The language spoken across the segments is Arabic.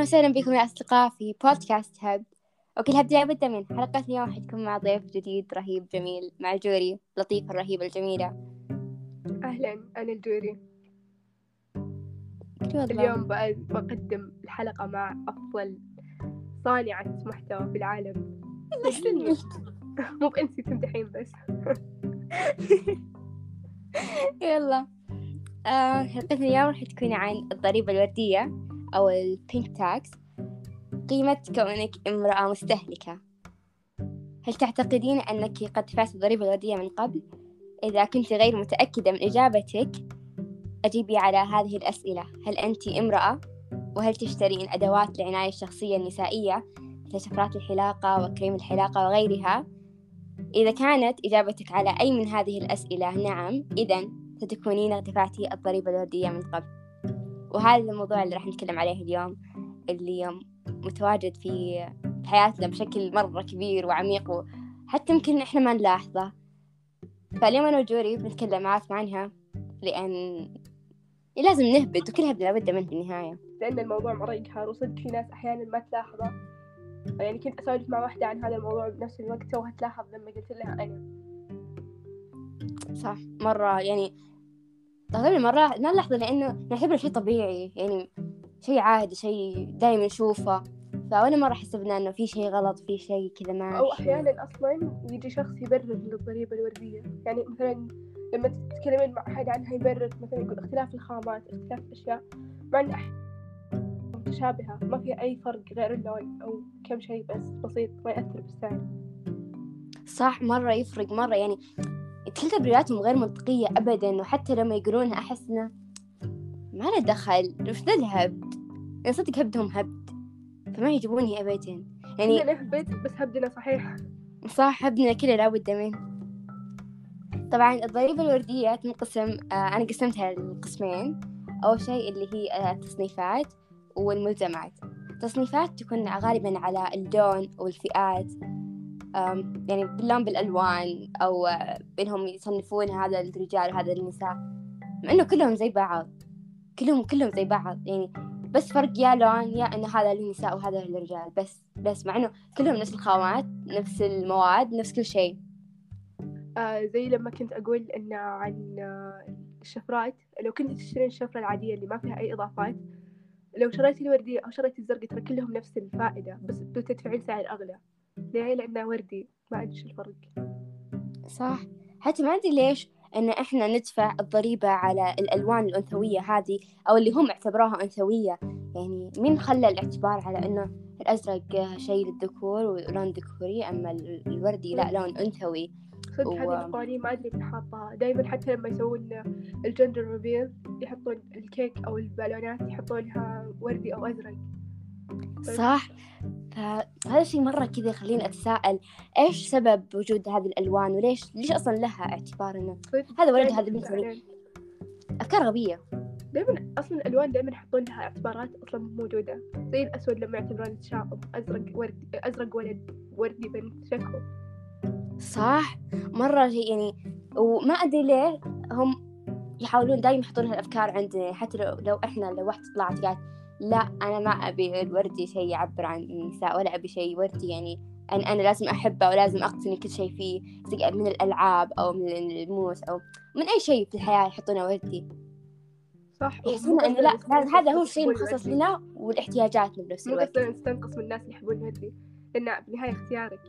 أهلا وسهلا بكم يا أصدقاء في بودكاست هب وكل هبدأ بدأ من حلقة اليوم حتكون مع ضيف جديد رهيب جميل مع جوري لطيفة الرهيبة الجميلة. أهلا أنا الجوري. اليوم بق- بقدم الحلقة مع أفضل صانعة محتوى في العالم. مو بأنتي تمدحين بس. يلا. آه، حلقتنا اليوم راح تكون عن الضريبة الوردية. أو ال pink tax قيمة كونك امرأة مستهلكة هل تعتقدين أنك قد دفعت الضريبة الوردية من قبل؟ إذا كنت غير متأكدة من إجابتك أجيبي على هذه الأسئلة هل أنت امرأة؟ وهل تشترين أدوات العناية الشخصية النسائية مثل شفرات الحلاقة وكريم الحلاقة وغيرها؟ إذا كانت إجابتك على أي من هذه الأسئلة نعم إذا ستكونين دفعتي الضريبة الوردية من قبل وهذا الموضوع اللي راح نتكلم عليه اليوم اللي متواجد في حياتنا بشكل مرة كبير وعميق وحتى يمكن إحنا ما نلاحظه. فاليوم أنا وجوري بنتكلم معاكم عنها لأن لازم نهبد وكل هبد لابد منه في النهاية. لأن الموضوع مرة يقهر وصدق في ناس أحيانا ما تلاحظه. يعني كنت أسولف مع واحدة عن هذا الموضوع بنفس الوقت توها تلاحظ لما قلت لها أنا. صح مرة يعني تغلب المرة ما نلاحظه لأنه نعتبره شيء طبيعي يعني شيء عادي شيء دايما نشوفه. فولا مرة حسبنا إنه في شيء غلط في شيء كذا ما أو أحيانا أصلا يجي شخص يبرر للضريبة الوردية. يعني مثلا لما تتكلمين مع أحد عنها يبرر مثلا يقول اختلاف الخامات اختلاف الأشياء. مع إن متشابهة ما فيها أي فرق غير اللون أو كم شيء بس بسيط ما يأثر بالسعر. صح مرة يفرق مرة يعني كل تبريراتهم غير منطقية أبدا وحتى لما يقولونها أحس إنه ما له دخل. وش ذا الهبد؟ يعني صدق هبدهم هبد فما يجيبوني أبدا. يعني يعني نهبط بس هبدنا صحيح. صح هبدنا كذا لابد منه طبعا الضريبة الوردية تنقسم آه أنا قسمتها لقسمين. أول شيء اللي هي آه، التصنيفات والملزمات. التصنيفات تكون غالبا على اللون والفئات. يعني باللون بالألوان أو بينهم يصنفون هذا للرجال وهذا للنساء مع إنه كلهم زي بعض. كلهم كلهم زي بعض. يعني بس فرق يا لون يا إنه هذا للنساء وهذا للرجال بس بس مع إنه كلهم نفس الخامات نفس المواد نفس كل شيء. آه زي لما كنت أقول إن عن آه الشفرات لو كنت تشترين الشفرة العادية اللي ما فيها أي إضافات لو شريتي الوردية أو شريتي الزرقاء ترى كلهم نفس الفائدة بس بتدفعين سعر أغلى. ليه لأنه وردي؟ ما أدري شو الفرق. صح. حتى ما أدري ليش إن إحنا ندفع الضريبة على الألوان الأنثوية هذه أو اللي هم اعتبروها أنثوية؟ يعني مين خلى الاعتبار على إنه الأزرق شيء للذكور ولون ذكوري أما ال- الوردي لا لون أنثوي؟ صدق و- هذه القوانين ما أدري من حاطها. دايما حتى لما يسوون الجندر ريفيل يحطون الكيك أو البالونات يحطونها وردي أو أزرق. صح؟ فهذا الشيء مرة كذا يخليني أتساءل إيش سبب وجود هذه الألوان؟ وليش ليش أصلا لها اعتبار إنه صدق هذا ورد دايماً هذا بنت. أفكار غبية. دائما أصلا الألوان دائما يحطون لها اعتبارات أصلا مو موجودة. زي الأسود لما يعتبرون تشاؤم أزرق ورد أزرق ولد وردي بنت شكو صح؟ مرة شيء يعني وما أدري ليه هم يحاولون دايما يحطون هالأفكار عندنا حتى لو, لو إحنا لو واحدة طلعت قالت لا أنا ما أبي الوردي شيء يعبر عن النساء ولا أبي شيء وردي يعني أن أنا لازم أحبه ولازم أقتني كل شيء فيه من الألعاب أو من الموس أو من أي شيء في الحياة يحطونه وردي. صح يحسون إنه لا هذا هذا هو الشيء المخصص لنا والاحتياجاتنا بنفس مو الوقت قصدنا نستنقص من الناس اللي يحبون الوردي لأن بالنهاية اختيارك.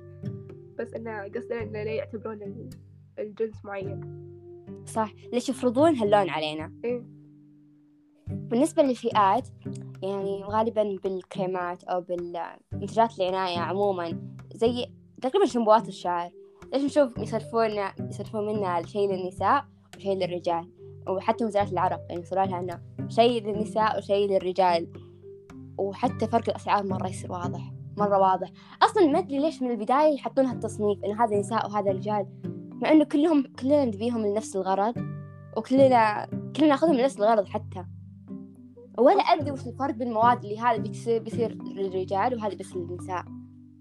بس إنه قصدنا إنه لا يعتبرون ال- الجنس معين. صح ليش يفرضون هاللون علينا؟ إيه. بالنسبة للفئات يعني غالبا بالكريمات أو بالمنتجات العناية عموما زي تقريبا شامبوات الشعر. ليش نشوف يصرفون يصرفون منها شيء للنساء وشيء للرجال؟ وحتى مزارات العرق يعني يصيروا لها إنه شيء للنساء وشيء للرجال. وحتى فرق الأسعار مرة يصير واضح مرة واضح. أصلا ما أدري ليش من البداية يحطون هالتصنيف إنه هذا نساء وهذا رجال مع إنه كلهم كلنا نبيهم لنفس الغرض وكلنا كلنا ناخذهم لنفس الغرض حتى. ولا أدري وش الفرق بالمواد اللي هذا بيصير بيصير للرجال وهذا بس للنساء.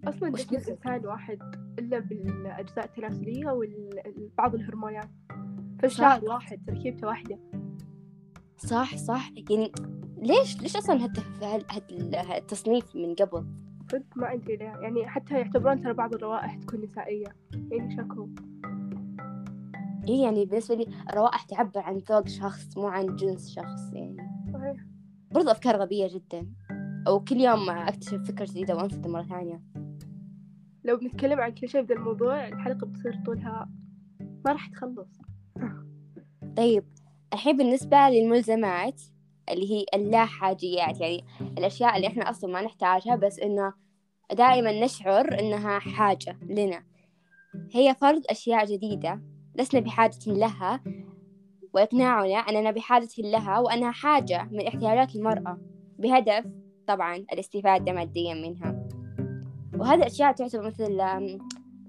أصلا وش؟ الإنسان واحد إلا بالأجزاء التناسلية وبعض الهرمونات. فالشعر واحد تركيبته واحدة. صح صح. يعني ليش ليش أصلا هالت- هال- هال- هالتصنيف من قبل؟ صدق ما أدري ليه. يعني حتى يعتبرون ترى بعض الروائح تكون نسائية. يعني شكو. إيه يعني بالنسبة لي الروائح تعبر عن ذوق شخص مو عن جنس شخص يعني. صحيح. برضو أفكار غبية جدا. وكل يوم أكتشف فكرة جديدة وأنصدم مرة ثانية. لو بنتكلم عن كل شيء في ذا الموضوع الحلقة بتصير طولها ما راح تخلص. طيب الحين بالنسبة للملزمات اللي هي اللا حاجيات يعني الأشياء اللي إحنا أصلا ما نحتاجها بس إنه دائما نشعر إنها حاجة لنا. هي فرض أشياء جديدة لسنا بحاجة لها وإقناعنا أننا بحاجة لها وأنها حاجة من احتياجات المرأة بهدف طبعا الاستفادة ماديا منها. وهذه الأشياء تعتبر مثل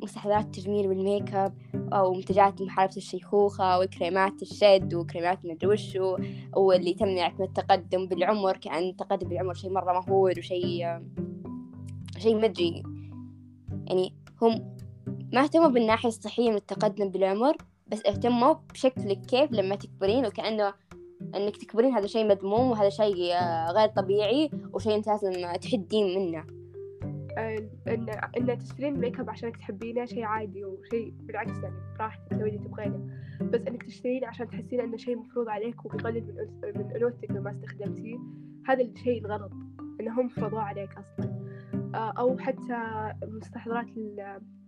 مستحضرات التجميل والميك اب أو منتجات محاربة الشيخوخة وكريمات الشد وكريمات مدري وشو واللي تمنعك من التقدم بالعمر كأن التقدم بالعمر شيء مرة مهول وشيء شيء مدري يعني هم ما اهتموا بالناحية الصحية من التقدم بالعمر بس اهتموا بشكلك كيف لما تكبرين وكأنه إنك تكبرين هذا شيء مذموم وهذا شيء آه، غير طبيعي وشيء أنت لازم تحدين منه. ان ان تشترين ميك اب عشانك تحبينه شيء عادي وشيء بالعكس يعني براحتك تسوي اللي تبغينه. بس إنك تشترينه عشان تحسين إنه شيء مفروض عليك وبيقلل من من أنوثتك لو ما استخدمتيه. هذا الشيء الغلط إنه هم فرضوه عليك أصلا. آه، أو حتى مستحضرات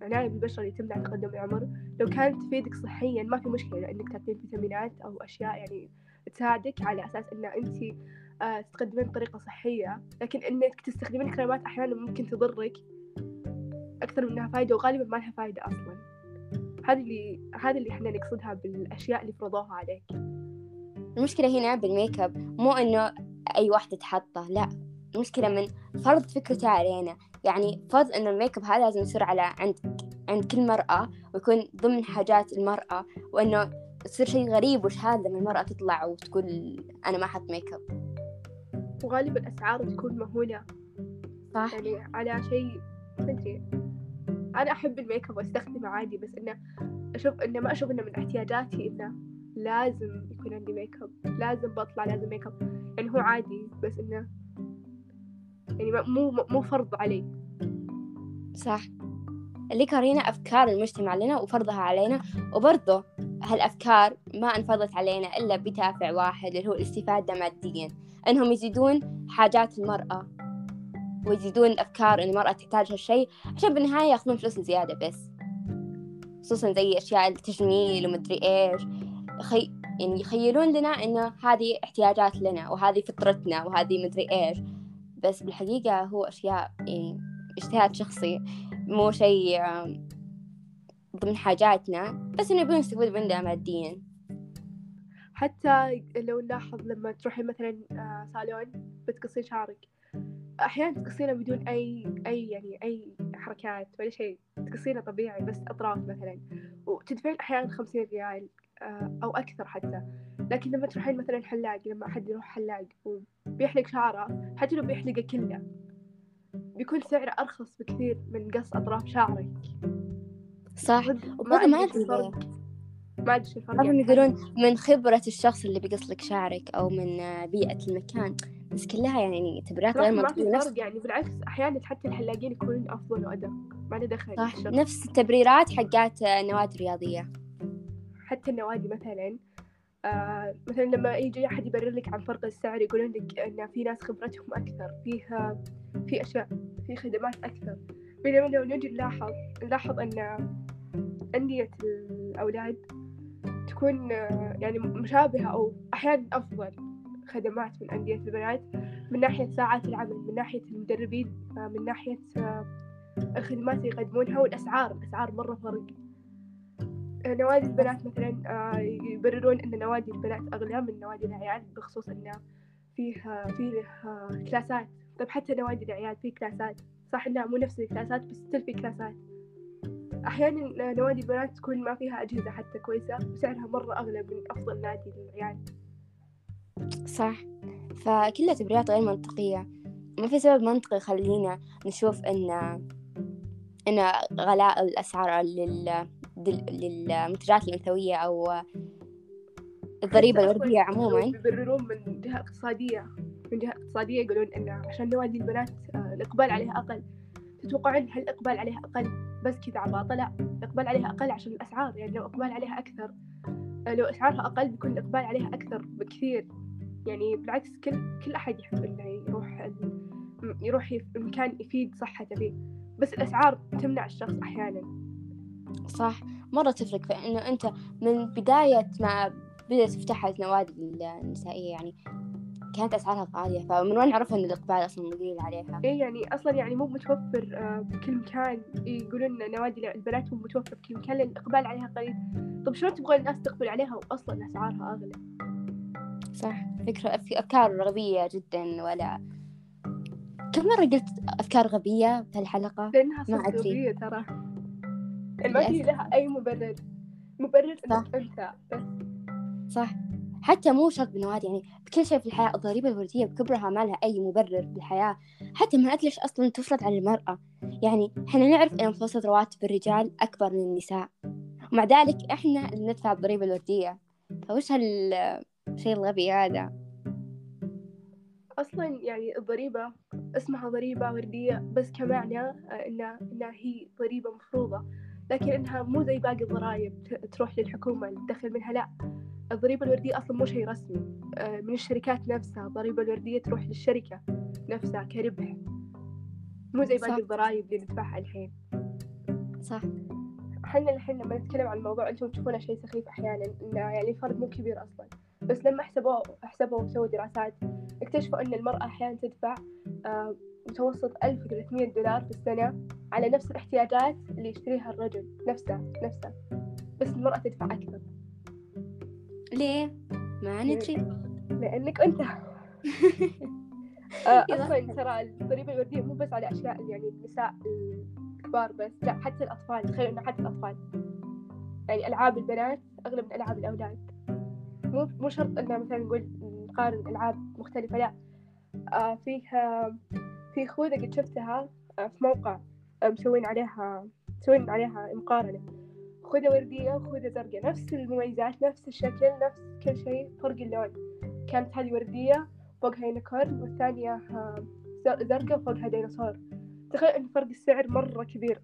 العناية بالبشرة اللي تمنع تقدم العمر. لو كانت تفيدك صحيا ما في مشكلة انك تاخذين فيتامينات أو أشياء يعني تساعدك على أساس إن أنت آه، تقدمين بطريقة صحية. لكن إنك تستخدمين كريمات أحيانا ممكن تضرك أكثر منها فايدة وغالبا ما لها فايدة أصلا. هذا اللي هذا اللي إحنا نقصدها بالأشياء اللي فرضوها عليك. المشكلة هنا بالميك أب مو إنه أي واحدة تحطه لا. المشكلة من فرض فكرته علينا يعني فرض إنه الميك أب هذا لازم يصير على عند عند كل مرأة ويكون ضمن حاجات المرأة وإنه يصير شيء غريب وش هذا لما المرأة تطلع وتقول أنا ما أحط ميك أب. وغالبا اسعاره تكون مهولة. صح. يعني على شيء ما ادري أنا أحب الميك أب وأستخدمه عادي بس إنه أشوف إنه ما أشوف إنه من احتياجاتي إنه لازم يكون عندي ميك أب. لازم بطلع لازم ميك أب. يعني هو عادي بس إنه يعني مو مو فرض علي صح. اللي كارينا أفكار المجتمع لنا وفرضها علينا وبرضه هالأفكار ما انفرضت علينا إلا بدافع واحد اللي هو الاستفادة ماديا. إنهم يزيدون حاجات المرأة ويزيدون الأفكار إن المرأة تحتاج هالشيء عشان بالنهاية يأخذون فلوس زيادة بس. خصوصا زي أشياء التجميل ومدري إيش. خي... يعني يخيلون لنا إنه هذه احتياجات لنا وهذه فطرتنا وهذه مدري إيش. بس بالحقيقة هو أشياء يعني اجتهاد شخصي مو شيء ضمن حاجاتنا بس إنه يبون يستفيدوا مننا ماديا. حتى لو نلاحظ لما تروحين مثلا آه، صالون بتقصين شعرك أحيانا تقصينه بدون أي أي يعني أي حركات ولا شيء تقصينه طبيعي بس أطراف مثلا. وتدفعين أحيانا خمسين ريال آه، أو أكثر حتى. لكن لما تروحين مثلا حلاق لما أحد يروح حلاق وبيحلق شعره حتى لو بيحلقه كله بيكون سعره أرخص بكثير من قص أطراف شعرك. صح. وبرضه ما أدري أدري. ما إيش الفرق بعضهم يعني. يقولون من خبرة الشخص اللي بيقص لك شعرك أو من بيئة المكان بس كلها يعني تبريرات غير منطقية. نفس يعني. بالعكس أحيانا حتى الحلاقين يكونون أفضل وأدق. ما له دخل. صح. نفس التبريرات حقات النوادي الرياضية حتى النوادي مثلا. آه مثلا لما يجي أحد يبرر لك عن فرق السعر يقولون لك إن في ناس خبرتهم أكثر فيها في أشياء في خدمات أكثر. بينما لو نجي نلاحظ نلاحظ أن أندية الأولاد تكون آه، يعني مشابهة أو أحيانا أفضل خدمات من أندية البنات من ناحية ساعات العمل من ناحية المدربين آه، من ناحية آه، الخدمات اللي يقدمونها والأسعار الأسعار مرة فرق. نوادي البنات مثلا آه، يبررون أن نوادي البنات أغلى من نوادي العيال بخصوص أنه فيه آه، فيه آه، كلاسات. طيب حتى نوادي العيال فيه كلاسات. صح إنها مو نفس الكلاسات بس ستيل في كلاسات. أحيانا نوادي البنات تكون ما فيها أجهزة حتى كويسة وسعرها مرة أغلى من أفضل نادي للعيال. صح. فكلها تبريرات غير منطقية. ما في سبب منطقي يخلينا نشوف إن إن غلاء الأسعار لل... للمنتجات الأنثوية أو الضريبة الوردية عموما. يبررون من جهة اقتصادية من جهة اقتصادية يقولون إن عشان نوادي البنات آه، الإقبال عليها أقل. تتوقعون هل الإقبال عليها أقل؟ بس كذا عباطة لا الإقبال عليها أقل عشان الأسعار يعني لو إقبال عليها أكثر آه، لو أسعارها أقل بيكون الإقبال عليها أكثر بكثير. يعني بالعكس كل كل أحد يحب إنه يروح يروح في مكان يفيد صحته فيه. بس الأسعار تمنع الشخص أحيانا. صح؟ مرة تفرق فإنه أنت من بداية ما بدأت فتحت نوادي النسائية يعني كانت أسعارها غالية فمن وين عرفوا إن الإقبال أصلا قليل عليها؟ إيه يعني أصلا يعني مو متوفر آه، بكل مكان يقولون نوادي البنات مو متوفر بكل مكان لأن الإقبال عليها قليل. طب شلون تبغى الناس تقبل عليها وأصلا أسعارها أغلى؟ صح فكرة في أفكار غبية جدا ولا كم مرة قلت أفكار غبية في الحلقة لأنها ما أدري. صغيرة ترى. ما في لها أي مبرر؟ مبرر إنك أنت بس. صح. حتى مو شرط بالنوادي يعني بكل شيء في الحياة الضريبة الوردية بكبرها ما لها أي مبرر بالحياة حتى ما أدري ليش أصلا تفرض على المرأة؟ يعني إحنا نعرف أن متوسط رواتب الرجال أكبر من النساء ومع ذلك إحنا اللي ندفع الضريبة الوردية. فوش هالشيء الغبي هذا؟ أصلا يعني الضريبة اسمها ضريبة وردية بس كمعنى آه، إنها إنها هي ضريبة مفروضة. لكن إنها مو زي باقي الضرائب تروح للحكومة الدخل منها. لا الضريبة الوردية أصلا مو شيء رسمي. آه، من الشركات نفسها الضريبة الوردية تروح للشركة نفسها كربح مو زي. باقي الضرائب اللي ندفعها الحين. صح. إحنا الحين لما نتكلم عن الموضوع أنتم تشوفونه شيء سخيف أحيانا إنه يعني فرق مو كبير أصلا. بس لما حسبوا حسبوا وسووا دراسات اكتشفوا إن المرأة أحيانا تدفع آه، متوسط 1300 دولار في السنة على نفس الاحتياجات اللي يشتريها الرجل. نفسها نفسها بس المرأة تدفع أكثر. ليه؟ ما ندري لأنك أنت. آه،. أصلا ترى الضريبة الوردية مو بس على أشياء يعني النساء الكبار بس لا حتى الأطفال. تخيلوا إنه حتى الأطفال. يعني ألعاب البنات أغلى من ألعاب الأولاد. مو مو شرط إنه مثلا نقول نقارن ألعاب مختلفة لا. آه فيها في خوذة قد شفتها آه في موقع آه مسوين عليها مسوين عليها مقارنة. خوذة وردية وخوذة زرقاء نفس المميزات نفس الشكل نفس كل شيء فرق اللون. كانت هذه وردية فوقها يونيكورن والثانية آه، زر- زرقاء وفوقها ديناصور تخيل إن فرق السعر مرة كبير.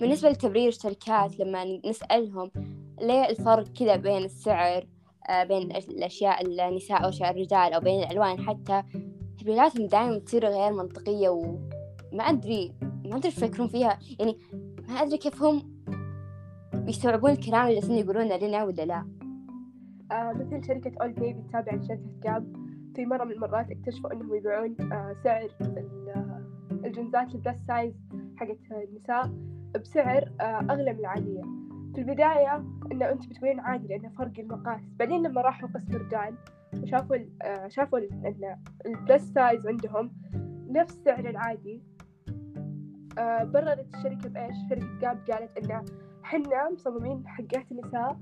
بالنسبة لتبرير الشركات لما نسألهم ليه الفرق كذا بين السعر بين الأش- الأشياء النساء أو أشياء الرجال أو بين الألوان حتى تبريراتهم دائما تصير غير منطقية وما أدري ما أدري يفكرون فيها. يعني ما أدري كيف هم يستوعبون الكلام اللي جالسين يقولونه لنا ولا لا. آه مثل شركة Old Navy التابعة لشركة Gap في مرة من المرات اكتشفوا إنهم يبيعون آه سعر آه، الجنزات ال plus size حقت النساء بسعر آه أغلى من العادية. في البداية إنه أنت بتقولين عادي لأنه فرق المقاس. بعدين لما راحوا قسم الرجال وشافوا ال- آه شافوا إن ال plus size عندهم نفس سعر العادي آه بررت الشركة بإيش؟ شركة جاب قالت إنه حنا مصممين حقات النساء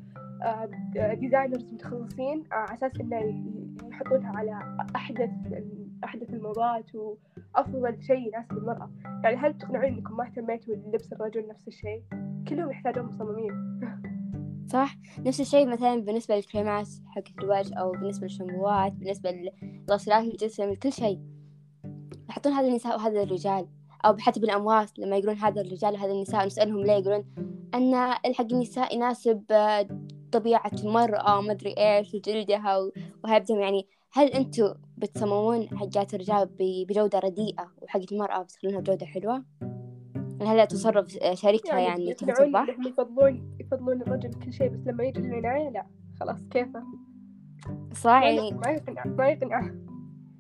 ديزاينرز متخصصين آه، على أساس إنه يحطونها على أحدث أحدث الموضات وأفضل شيء يناسب المرأة يعني هل تقنعون إنكم ما اهتميتوا للبس الرجل نفس الشيء؟ كلهم يحتاجون مصممين صح؟ نفس الشيء مثلا بالنسبة للكريمات حق الوجه أو بالنسبة للشامبوات بالنسبة لغسالات الجسم كل شيء. يحطون هذا النساء وهذا الرجال. أو حتى بالأموات لما يقولون هذا الرجال وهذا النساء نسألهم ليه يقولون أن الحق النساء يناسب آه، طبيعة المرأة ومدري إيش وجلدها وهيبتهم يعني هل أنتوا بتصممون حقات الرجال بجودة رديئة وحق المرأة بتخلونها بجودة حلوة؟ هل هذا تصرف شركة يعني تربح؟ إنهم يفضلون يفضلون الرجل بكل شيء بس لما يجي العناية لا خلاص كيفه؟ صح ما يعني ما يقنع ما يقنع.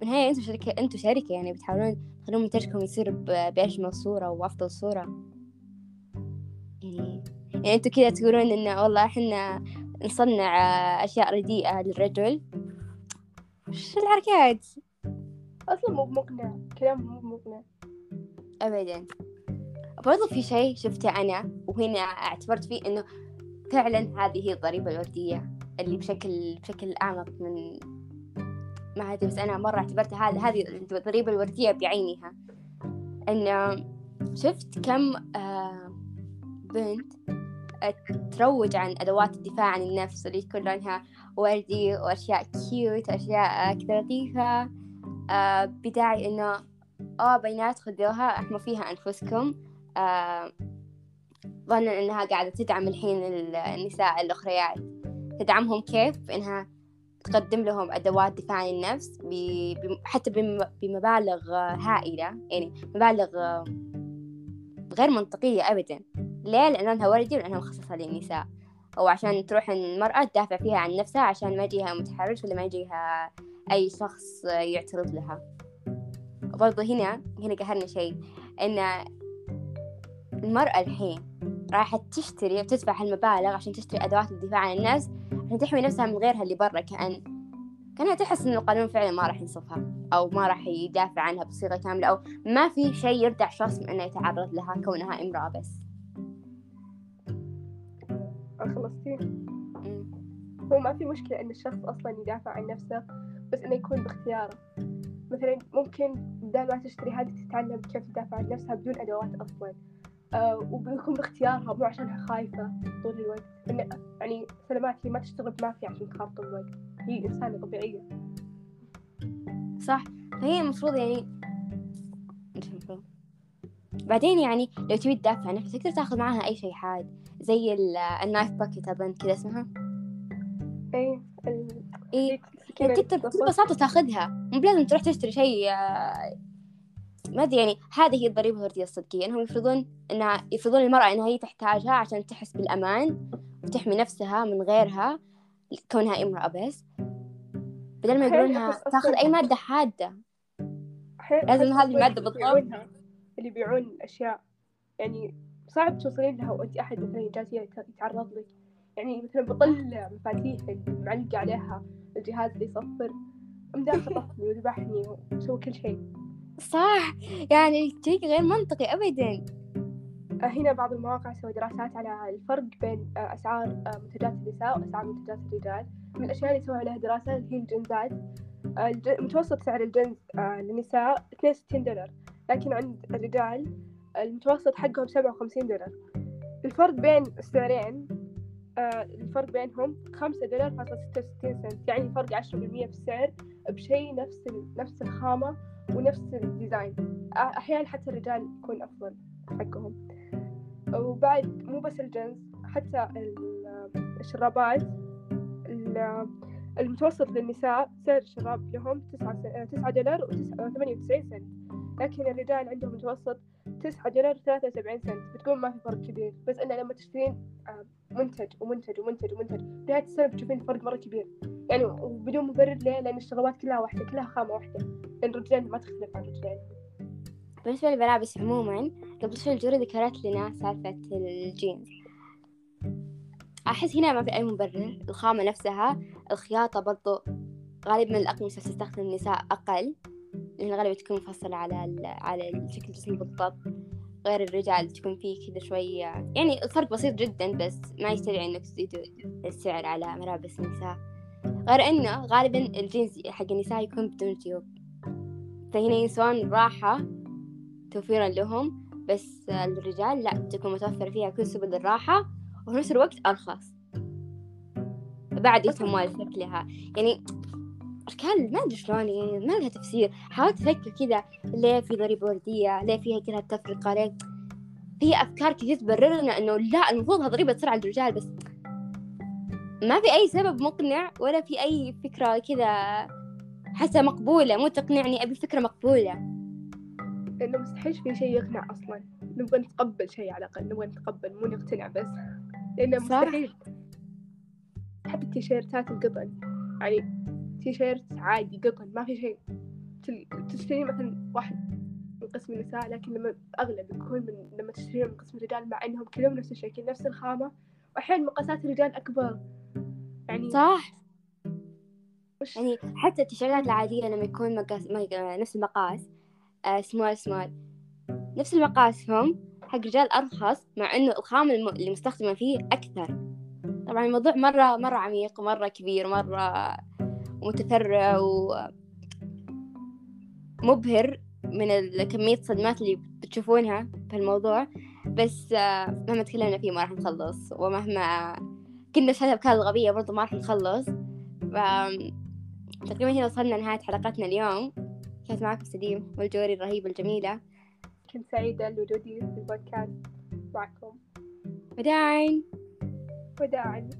بالنهاية أنتوا شركة أنتوا شركة يعني بتحاولون تخلون منتجكم يصير بأجمل صورة وأفضل صورة. يعني يعني أنتوا كذا تقولون إن والله إحنا نصنع أشياء رديئة للرجل؟ وش الحركات؟ أصلا مو مقنع كلام مو مقنع أبدا. برضو في شيء شفته أنا وهنا اعتبرت فيه إنه فعلا هذه هي الضريبة الوردية اللي بشكل بشكل أعمق من ما أدري بس أنا مرة اعتبرتها هذا هذه الضريبة الوردية بعينها إنه شفت كم آه، بنت تروج عن أدوات الدفاع عن النفس اللي تكون لونها وردي وأشياء كيوت وأشياء آه، كذا لطيفة. آه بداعي إنه آه بينات خذوها أحموا فيها أنفسكم. ظنا إنها قاعدة تدعم الحين النساء الأخريات. تدعمهم كيف؟ إنها تقدم لهم أدوات دفاع عن النفس حتى بمبالغ هائلة. يعني مبالغ غير منطقية أبدا. ليه؟ لأنها وردي ولأنها مخصصة للنساء. أو عشان تروح المرأة تدافع فيها عن نفسها عشان ما يجيها متحرش ولا ما يجيها أي شخص يعترض لها. وبرضه هنا هنا قهرني شيء. إن المرأة الحين راحت تشتري وتدفع المبالغ عشان تشتري أدوات الدفاع عن النفس عشان تحمي نفسها من غيرها اللي برا كأن كأنها تحس إن القانون فعلا ما راح ينصفها أو ما راح يدافع عنها بصيغة كاملة أو ما في شيء يردع شخص من إنه يتعرض لها كونها امرأة بس. خلصتي؟ هو ما في مشكلة إن الشخص أصلا يدافع عن نفسه بس إنه يكون باختياره. مثلا ممكن بدل ما تشتري هذه تتعلم كيف تدافع عن نفسها بدون أدوات أصلا. آه وبيكون باختيارها مو عشانها خايفة طول الوقت. إن يعني سلامات هي ما تشتغل بمافيا عشان تخاف طول الوقت. هي إنسانة طبيعية. صح. فهي المفروض يعني بعدين يعني لو تبي تدافع عن نفسك تقدر تاخذ معاها أي شيء حاد زي النايف باكيت أظن كذا اسمها. إيه إيه يعني تقدر بكل بساطة تاخذها. مو بلازم تروح تشتري شيء آه، ما أدري يعني هذه هي الضريبة الوردية الصدقية إنهم يفرضون إنها يفرضون المرأة إنها هي تحتاجها عشان تحس بالأمان وتحمي نفسها من غيرها كونها امرأة بس. بدل ما يقولونها تاخذ أي مادة حادة. لازم هذه المادة بالضبط. اللي يبيعون الأشياء. يعني صعب توصلين لها وأنت أحد مثلا جالس يتعرض لك. يعني مثلا بطل مفاتيح المعلقة عليها الجهاز اللي يصفر مداخل طفني وذبحني وسوي كل شيء. صح. يعني شيء غير منطقي أبدا. هنا بعض المواقع سوى دراسات على الفرق بين أسعار منتجات النساء وأسعار منتجات الرجال. من الأشياء اللي سووا عليها دراسات هي الجنزات. متوسط سعر الجنز للنساء 62 دولار لكن عند الرجال المتوسط حقهم سبعة وخمسين دولار. الفرق بين السعرين آه الفرق بينهم خمسة دولار فاصلة ستة وستين سنت يعني فرق عشرة بالمية في السعر بشيء نفس نفس الخامة ونفس الديزاين أحيانا حتى الرجال يكون أفضل حقهم. وبعد مو بس الجنس حتى الشرابات المتوسط للنساء سعر الشراب لهم تسعة, تسعة دولار وثمانية وتسعين سنت. لكن الرجال عندهم متوسط تسعة دولار ثلاثة وسبعين سنت. بتقول ما في فرق كبير. بس إنه لما تشترين آه، منتج ومنتج ومنتج ومنتج بنهاية السنة بتشوفين فرق مرة كبير. يعني وبدون مبرر ليه؟ لأن الشغلات كلها واحدة كلها خامة واحدة. الرجال ما تختلف عن الرجال. بالنسبة للملابس عموما قبل شوي الجوري ذكرت لنا سالفة الجينز. أحس هنا ما في أي مبرر الخامة نفسها الخياطة برضو غالبا الأقمشة تستخدم النساء أقل لأن غالبا تكون مفصلة على على شكل الجسم بالضبط. غير الرجال تكون فيه كذا شوية يعني الفرق بسيط جدا بس ما يستدعي إنك تزيدوا السعر على ملابس النساء. غير إنه غالبا الجينز حق النساء يكون بدون جيوب. فهنا ينسون راحة توفيرا لهم بس الرجال لا تكون متوفرة فيها كل سبل الراحة وفي نفس الوقت أرخص. بعد يهتمون شكلها يعني أشكال ما أدري شلون يعني ما لها تفسير. حاولت أفكر كذا ليه في ضريبة وردية؟ ليه فيها كذا التفرقة ليه؟ في أفكار كثير تبرر لنا إنه لا المفروض هالضريبة تصير على الرجال بس ما في أي سبب مقنع ولا في أي فكرة كذا حتى مقبولة مو تقنعني أبي فكرة مقبولة. إنه مستحيل في شيء يقنع أصلا. نبغى نتقبل شيء على الأقل نبغى نتقبل مو نقتنع بس. لأنه مستحيل. حتى التيشيرتات القطن؟ يعني تيشيرت عادي قطن ما في شيء. تشتري مثلا واحد من قسم النساء لكن لما أغلى يكون من لما تشتريه من قسم الرجال مع إنهم كلهم نفس الشكل نفس الخامة. وأحيانا مقاسات الرجال أكبر. يعني صح. يعني حتى التيشيرتات العادية لما يكون مقاس نفس المقاس آه small small نفس المقاس هم حق رجال أرخص مع إنه الخامة اللي مستخدمة فيه أكثر. طبعا الموضوع مرة مرة عميق مرة كبير مرة متفرع ومبهر من كمية الصدمات اللي بتشوفونها في الموضوع. بس آه، مهما تكلمنا فيه ما راح نخلص. ومهما كنا نشهدها بكل الغبية برضو ما راح نخلص. تقريبا هنا وصلنا لنهاية حلقتنا اليوم. كانت معكم سليم والجوري الرهيبة الجميلة. كنت سعيدة لوجودي في البودكاست. معكم. وداعا وداعا